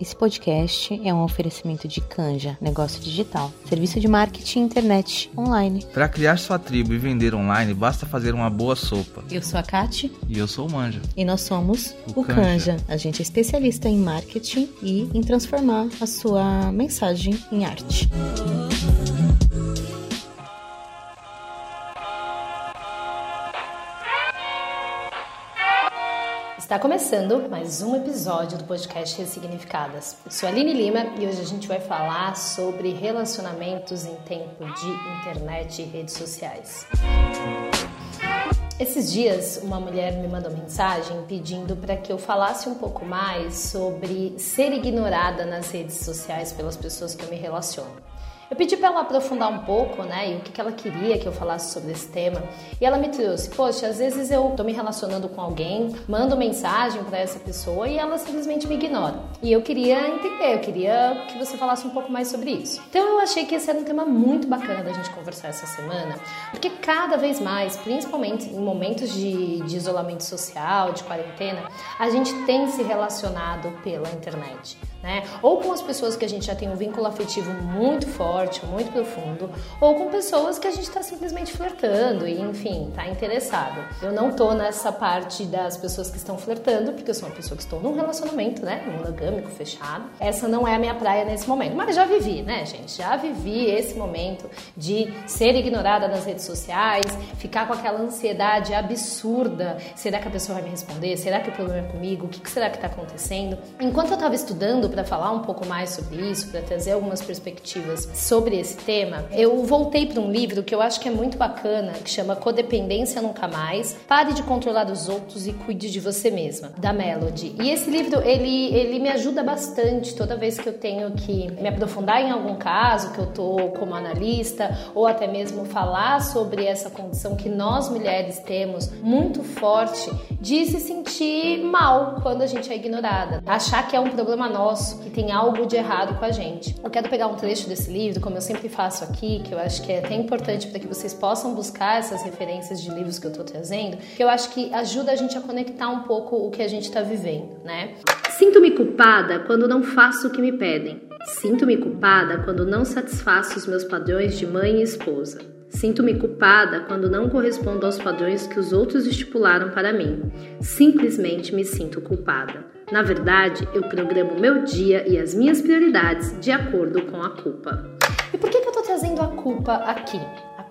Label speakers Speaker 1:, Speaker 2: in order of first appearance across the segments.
Speaker 1: Esse podcast é um oferecimento de Canja, negócio digital, serviço de marketing internet online.
Speaker 2: Para criar sua tribo e vender online, basta fazer uma boa sopa.
Speaker 1: Eu sou a Kati.
Speaker 2: E eu sou o Manja.
Speaker 1: E nós somos
Speaker 2: o,
Speaker 1: o Canja. Canja. A gente é especialista em marketing e em transformar a sua mensagem em arte. Está começando mais um episódio do podcast Ressignificadas. Eu sou a Aline Lima e hoje a gente vai falar sobre relacionamentos em tempo de internet e redes sociais. Esses dias, uma mulher me mandou mensagem pedindo para que eu falasse um pouco mais sobre ser ignorada nas redes sociais pelas pessoas que eu me relaciono. Eu pedi para ela aprofundar um pouco, né, e o que, que ela queria que eu falasse sobre esse tema. E ela me trouxe, poxa, às vezes eu tô me relacionando com alguém, mando mensagem para essa pessoa e ela simplesmente me ignora. E eu queria entender, eu queria que você falasse um pouco mais sobre isso. Então eu achei que esse era um tema muito bacana da gente conversar essa semana, porque cada vez mais, principalmente em momentos de, de isolamento social, de quarentena, a gente tem se relacionado pela internet né? Ou com as pessoas que a gente já tem um vínculo afetivo muito forte, muito profundo, ou com pessoas que a gente está simplesmente flertando e, enfim, está interessado. Eu não tô nessa parte das pessoas que estão flertando, porque eu sou uma pessoa que estou num relacionamento, né? Monogâmico, fechado. Essa não é a minha praia nesse momento, mas já vivi, né, gente? Já vivi esse momento de ser ignorada nas redes sociais, ficar com aquela ansiedade absurda. Será que a pessoa vai me responder? Será que o problema é comigo? O que será que está acontecendo? Enquanto eu estava estudando para falar um pouco mais sobre isso, para trazer algumas perspectivas sobre esse tema, eu voltei para um livro que eu acho que é muito bacana, que chama Codependência Nunca Mais. Pare de controlar os outros e cuide de você mesma, da Melody. E esse livro, ele, ele me ajuda bastante toda vez que eu tenho que me aprofundar em algum caso, que eu tô como analista, ou até mesmo falar sobre essa condição que nós mulheres temos muito forte de se sentir mal quando a gente é ignorada. Achar que é um problema nosso que tem algo de errado com a gente. Eu quero pegar um trecho desse livro, como eu sempre faço aqui, que eu acho que é até importante para que vocês possam buscar essas referências de livros que eu estou trazendo, que eu acho que ajuda a gente a conectar um pouco o que a gente está vivendo, né? Sinto-me culpada quando não faço o que me pedem. Sinto-me culpada quando não satisfaço os meus padrões de mãe e esposa. Sinto-me culpada quando não correspondo aos padrões que os outros estipularam para mim. Simplesmente me sinto culpada. Na verdade, eu programo meu dia e as minhas prioridades de acordo com a culpa. E por que, que eu estou trazendo a culpa aqui?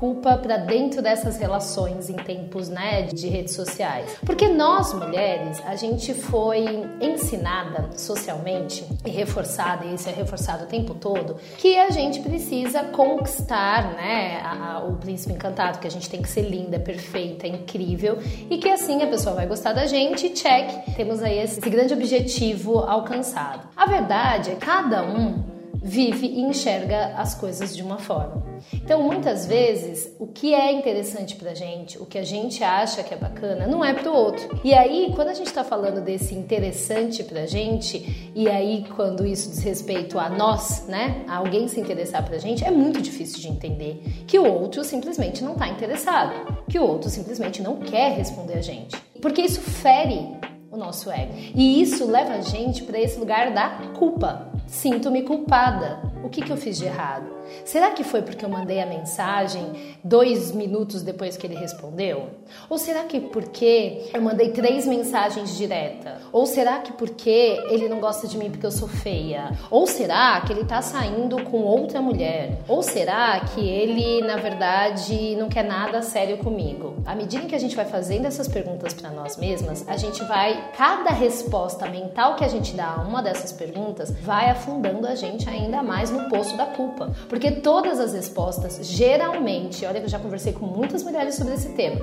Speaker 1: Culpa para dentro dessas relações em tempos né, de redes sociais. Porque nós mulheres, a gente foi ensinada socialmente e reforçada, e isso é reforçado o tempo todo, que a gente precisa conquistar né, a, a, o príncipe encantado, que a gente tem que ser linda, perfeita, incrível e que assim a pessoa vai gostar da gente. Check, temos aí esse grande objetivo alcançado. A verdade é cada um vive e enxerga as coisas de uma forma. Então, muitas vezes, o que é interessante pra gente, o que a gente acha que é bacana, não é pro outro. E aí, quando a gente tá falando desse interessante pra gente, e aí quando isso diz respeito a nós, né, a alguém se interessar pra gente, é muito difícil de entender que o outro simplesmente não tá interessado, que o outro simplesmente não quer responder a gente. Porque isso fere o nosso ego. E isso leva a gente para esse lugar da culpa. Sinto-me culpada. O que, que eu fiz de errado? Será que foi porque eu mandei a mensagem dois minutos depois que ele respondeu? Ou será que porque eu mandei três mensagens direta? Ou será que porque ele não gosta de mim porque eu sou feia? Ou será que ele tá saindo com outra mulher? Ou será que ele, na verdade, não quer nada sério comigo? À medida que a gente vai fazendo essas perguntas para nós mesmas, a gente vai, cada resposta mental que a gente dá a uma dessas perguntas, vai afundando a gente ainda mais no poço da culpa. Porque todas as respostas, geralmente, olha que eu já conversei com muitas mulheres sobre esse tema,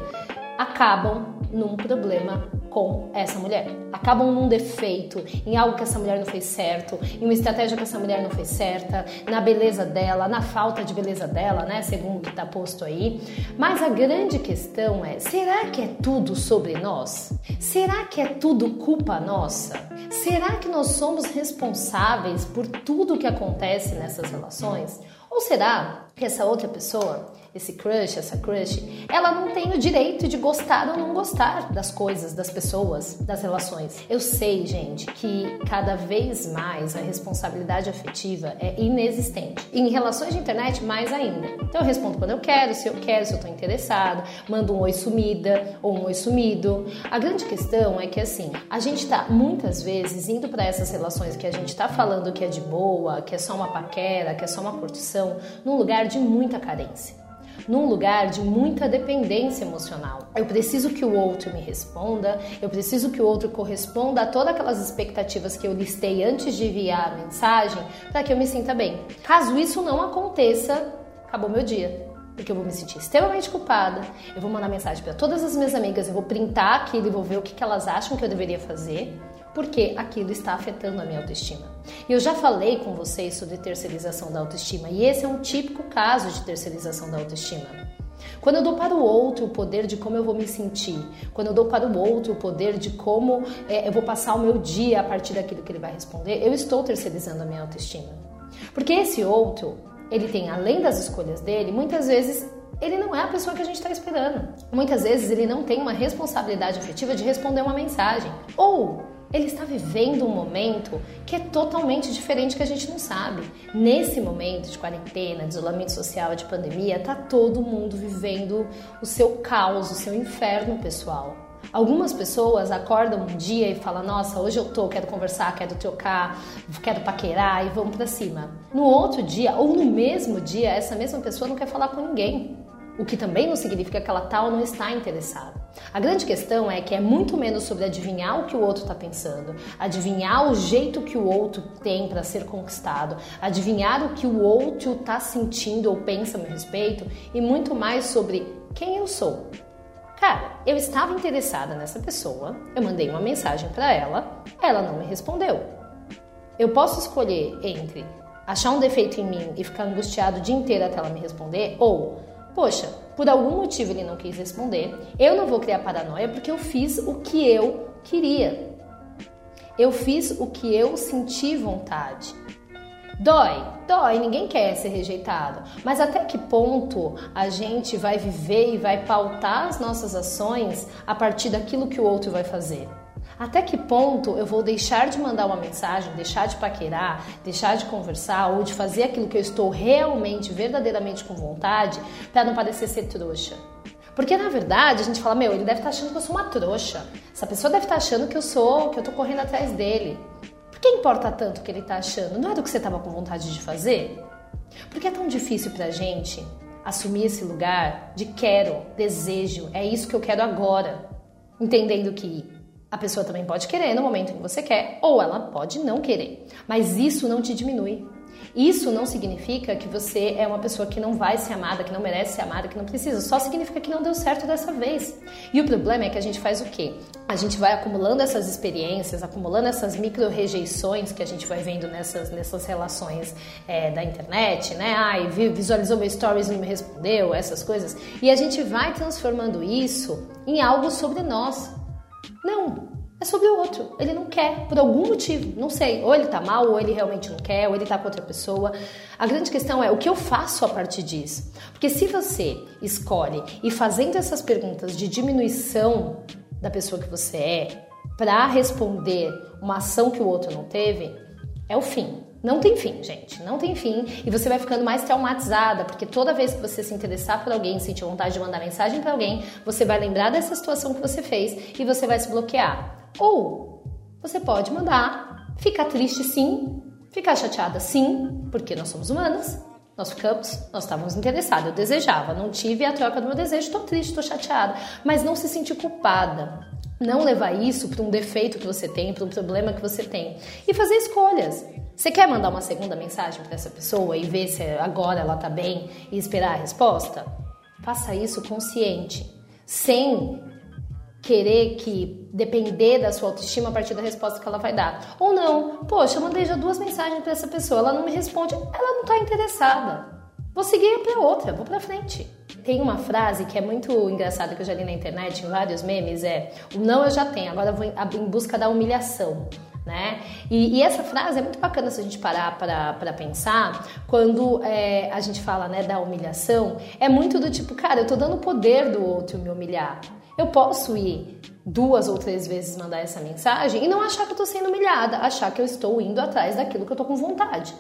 Speaker 1: acabam num problema com essa mulher. Acabam num defeito, em algo que essa mulher não fez certo, em uma estratégia que essa mulher não fez certa, na beleza dela, na falta de beleza dela, né, segundo o que está posto aí. Mas a grande questão é: será que é tudo sobre nós? Será que é tudo culpa nossa? Será que nós somos responsáveis por tudo o que acontece nessas relações? Ou será que essa outra pessoa esse crush, essa crush, ela não tem o direito de gostar ou não gostar das coisas, das pessoas, das relações. Eu sei, gente, que cada vez mais a responsabilidade afetiva é inexistente. Em relações de internet, mais ainda. Então eu respondo quando eu quero, se eu quero, se eu tô interessado, mando um oi sumida ou um oi sumido. A grande questão é que assim, a gente tá muitas vezes indo para essas relações que a gente tá falando que é de boa, que é só uma paquera, que é só uma curtição, num lugar de muita carência num lugar de muita dependência emocional. Eu preciso que o outro me responda, eu preciso que o outro corresponda a todas aquelas expectativas que eu listei antes de enviar a mensagem para que eu me sinta bem. Caso isso não aconteça, acabou meu dia porque eu vou me sentir extremamente culpada. Eu vou mandar mensagem para todas as minhas amigas, eu vou printar aquilo e vou ver o que, que elas acham que eu deveria fazer porque aquilo está afetando a minha autoestima. Eu já falei com vocês sobre terceirização da autoestima, e esse é um típico caso de terceirização da autoestima. Quando eu dou para o outro o poder de como eu vou me sentir, quando eu dou para o outro o poder de como é, eu vou passar o meu dia a partir daquilo que ele vai responder, eu estou terceirizando a minha autoestima. Porque esse outro, ele tem, além das escolhas dele, muitas vezes ele não é a pessoa que a gente está esperando. Muitas vezes ele não tem uma responsabilidade afetiva de responder uma mensagem. Ou ele está vivendo um momento que é totalmente diferente que a gente não sabe. Nesse momento de quarentena, de isolamento social, de pandemia, tá todo mundo vivendo o seu caos, o seu inferno pessoal. Algumas pessoas acordam um dia e falam: Nossa, hoje eu tô, quero conversar, quero trocar, quero paquerar e vamos para cima. No outro dia, ou no mesmo dia, essa mesma pessoa não quer falar com ninguém o que também não significa que ela tal tá não está interessada. A grande questão é que é muito menos sobre adivinhar o que o outro está pensando, adivinhar o jeito que o outro tem para ser conquistado, adivinhar o que o outro está sentindo ou pensa a meu respeito e muito mais sobre quem eu sou. Cara, eu estava interessada nessa pessoa, eu mandei uma mensagem para ela, ela não me respondeu. Eu posso escolher entre achar um defeito em mim e ficar angustiado o dia inteiro até ela me responder ou Poxa, por algum motivo ele não quis responder. Eu não vou criar paranoia porque eu fiz o que eu queria. Eu fiz o que eu senti vontade. Dói, dói, ninguém quer ser rejeitado. Mas até que ponto a gente vai viver e vai pautar as nossas ações a partir daquilo que o outro vai fazer? Até que ponto eu vou deixar de mandar uma mensagem, deixar de paquerar, deixar de conversar ou de fazer aquilo que eu estou realmente, verdadeiramente com vontade para não parecer ser trouxa? Porque na verdade a gente fala, meu, ele deve estar tá achando que eu sou uma trouxa. Essa pessoa deve estar tá achando que eu sou, que eu tô correndo atrás dele. Por que importa tanto o que ele está achando? Não é do que você estava com vontade de fazer? Por que é tão difícil pra gente assumir esse lugar de quero, desejo, é isso que eu quero agora? Entendendo que a pessoa também pode querer no momento que você quer, ou ela pode não querer. Mas isso não te diminui. Isso não significa que você é uma pessoa que não vai ser amada, que não merece ser amada, que não precisa. Só significa que não deu certo dessa vez. E o problema é que a gente faz o quê? A gente vai acumulando essas experiências, acumulando essas micro rejeições que a gente vai vendo nessas, nessas relações é, da internet, né? Ai, visualizou meu stories e não me respondeu, essas coisas. E a gente vai transformando isso em algo sobre nós. Não, é sobre o outro. Ele não quer, por algum motivo. Não sei. Ou ele tá mal, ou ele realmente não quer, ou ele tá com outra pessoa. A grande questão é o que eu faço a partir disso. Porque se você escolhe e fazendo essas perguntas de diminuição da pessoa que você é para responder uma ação que o outro não teve, é o fim. Não tem fim, gente, não tem fim. E você vai ficando mais traumatizada, porque toda vez que você se interessar por alguém, sentir vontade de mandar mensagem para alguém, você vai lembrar dessa situação que você fez e você vai se bloquear. Ou você pode mandar, ficar triste sim, ficar chateada sim, porque nós somos humanas, nós ficamos, nós estávamos interessados, eu desejava, não tive a troca do meu desejo, estou triste, estou chateada, mas não se sentir culpada. Não levar isso para um defeito que você tem, para um problema que você tem. E fazer escolhas. Você quer mandar uma segunda mensagem para essa pessoa e ver se agora ela está bem e esperar a resposta? Faça isso consciente, sem querer que depender da sua autoestima a partir da resposta que ela vai dar. Ou não, poxa, eu mandei já duas mensagens para essa pessoa, ela não me responde, ela não está interessada. Vou seguir para outra, vou para frente. Tem uma frase que é muito engraçada que eu já li na internet, em vários memes, é: "O não eu já tenho, agora eu vou em busca da humilhação". Né? E, e, essa frase é muito bacana se a gente parar para pensar quando é, a gente fala né, da humilhação. É muito do tipo, cara, eu tô dando poder do outro me humilhar. Eu posso ir duas ou três vezes mandar essa mensagem e não achar que eu tô sendo humilhada, achar que eu estou indo atrás daquilo que eu tô com vontade.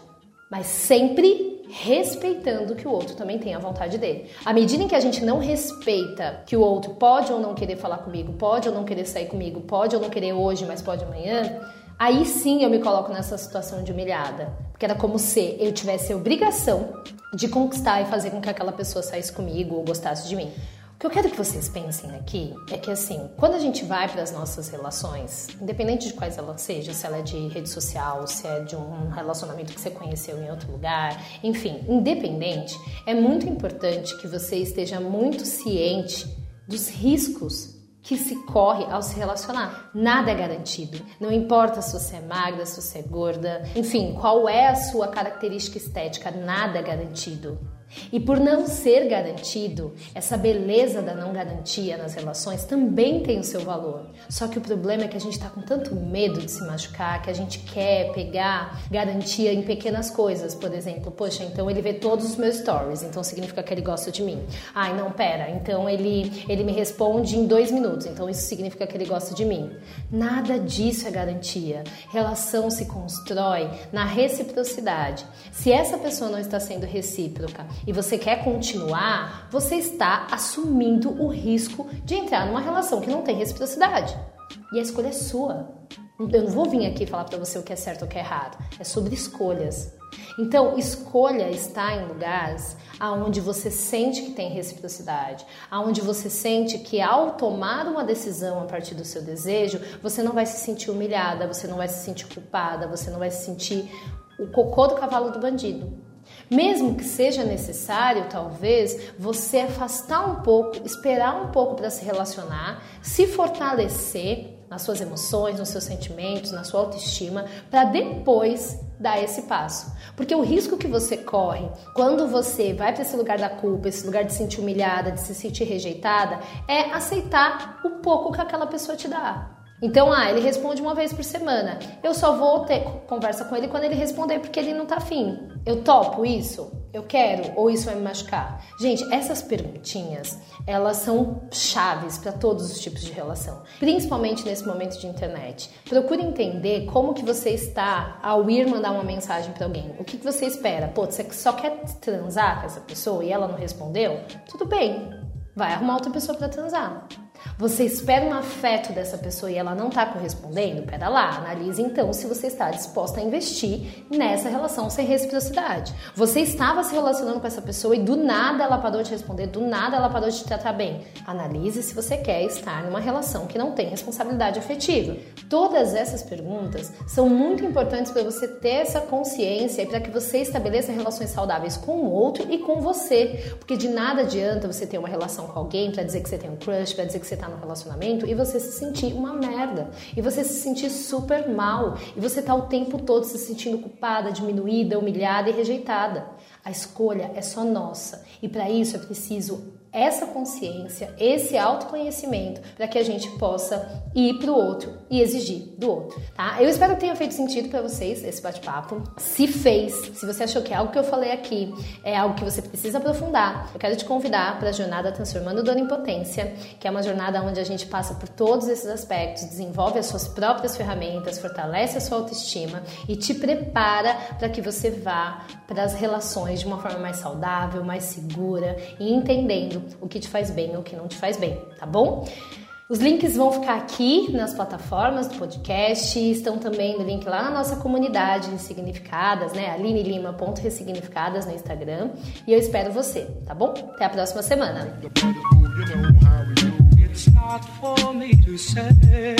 Speaker 1: Mas sempre respeitando que o outro também tem a vontade dele. À medida em que a gente não respeita que o outro pode ou não querer falar comigo, pode ou não querer sair comigo, pode ou não querer hoje, mas pode amanhã, aí sim eu me coloco nessa situação de humilhada. Porque era como se eu tivesse a obrigação de conquistar e fazer com que aquela pessoa saísse comigo ou gostasse de mim. O que eu quero que vocês pensem aqui é que assim, quando a gente vai para as nossas relações, independente de quais elas sejam, se ela é de rede social, se é de um relacionamento que você conheceu em outro lugar, enfim, independente, é muito importante que você esteja muito ciente dos riscos que se corre ao se relacionar. Nada é garantido. Não importa se você é magra, se você é gorda, enfim, qual é a sua característica estética, nada é garantido. E por não ser garantido, essa beleza da não garantia nas relações também tem o seu valor. Só que o problema é que a gente está com tanto medo de se machucar que a gente quer pegar garantia em pequenas coisas. Por exemplo, poxa, então ele vê todos os meus stories, então significa que ele gosta de mim. Ai, não, pera, então ele, ele me responde em dois minutos, então isso significa que ele gosta de mim. Nada disso é garantia. Relação se constrói na reciprocidade. Se essa pessoa não está sendo recíproca, e você quer continuar, você está assumindo o risco de entrar numa relação que não tem reciprocidade. E a escolha é sua. Eu não vou vir aqui falar para você o que é certo ou o que é errado. É sobre escolhas. Então, escolha estar em lugares aonde você sente que tem reciprocidade, aonde você sente que ao tomar uma decisão a partir do seu desejo, você não vai se sentir humilhada, você não vai se sentir culpada, você não vai se sentir o cocô do cavalo do bandido. Mesmo que seja necessário, talvez, você afastar um pouco, esperar um pouco para se relacionar, se fortalecer nas suas emoções, nos seus sentimentos, na sua autoestima, para depois dar esse passo. Porque o risco que você corre quando você vai para esse lugar da culpa, esse lugar de se sentir humilhada, de se sentir rejeitada, é aceitar o pouco que aquela pessoa te dá. Então, ah, ele responde uma vez por semana. Eu só vou ter conversa com ele quando ele responder porque ele não tá afim. Eu topo isso? Eu quero? Ou isso vai me machucar? Gente, essas perguntinhas, elas são chaves para todos os tipos de relação, principalmente nesse momento de internet. Procure entender como que você está ao ir mandar uma mensagem para alguém. O que, que você espera? Pô, você só quer transar com essa pessoa e ela não respondeu? Tudo bem, vai arrumar outra pessoa para transar. Você espera um afeto dessa pessoa e ela não está correspondendo? Pera lá, analise então se você está disposta a investir nessa relação sem reciprocidade. Você estava se relacionando com essa pessoa e do nada ela parou de responder, do nada ela parou de te tratar bem. Analise se você quer estar numa relação que não tem responsabilidade afetiva. Todas essas perguntas são muito importantes para você ter essa consciência e para que você estabeleça relações saudáveis com o outro e com você. Porque de nada adianta você ter uma relação com alguém para dizer que você tem um crush, para dizer que você está no relacionamento e você se sentir uma merda, e você se sentir super mal, e você tá o tempo todo se sentindo culpada, diminuída, humilhada e rejeitada. A escolha é só nossa, e para isso é preciso essa consciência, esse autoconhecimento, para que a gente possa ir para o outro e exigir do outro, tá? Eu espero que tenha feito sentido para vocês esse bate-papo. Se fez, se você achou que algo que eu falei aqui é algo que você precisa aprofundar, eu quero te convidar para a jornada Transformando Dor em Potência, que é uma jornada onde a gente passa por todos esses aspectos, desenvolve as suas próprias ferramentas, fortalece a sua autoestima e te prepara para que você vá para as relações de uma forma mais saudável, mais segura e entendendo o que te faz bem ou o que não te faz bem, tá bom? Os links vão ficar aqui nas plataformas do podcast, estão também no link lá na nossa comunidade Ressignificadas, né? alinelima.ressignificadas no Instagram. E eu espero você, tá bom? Até a próxima semana. It's not for me to say.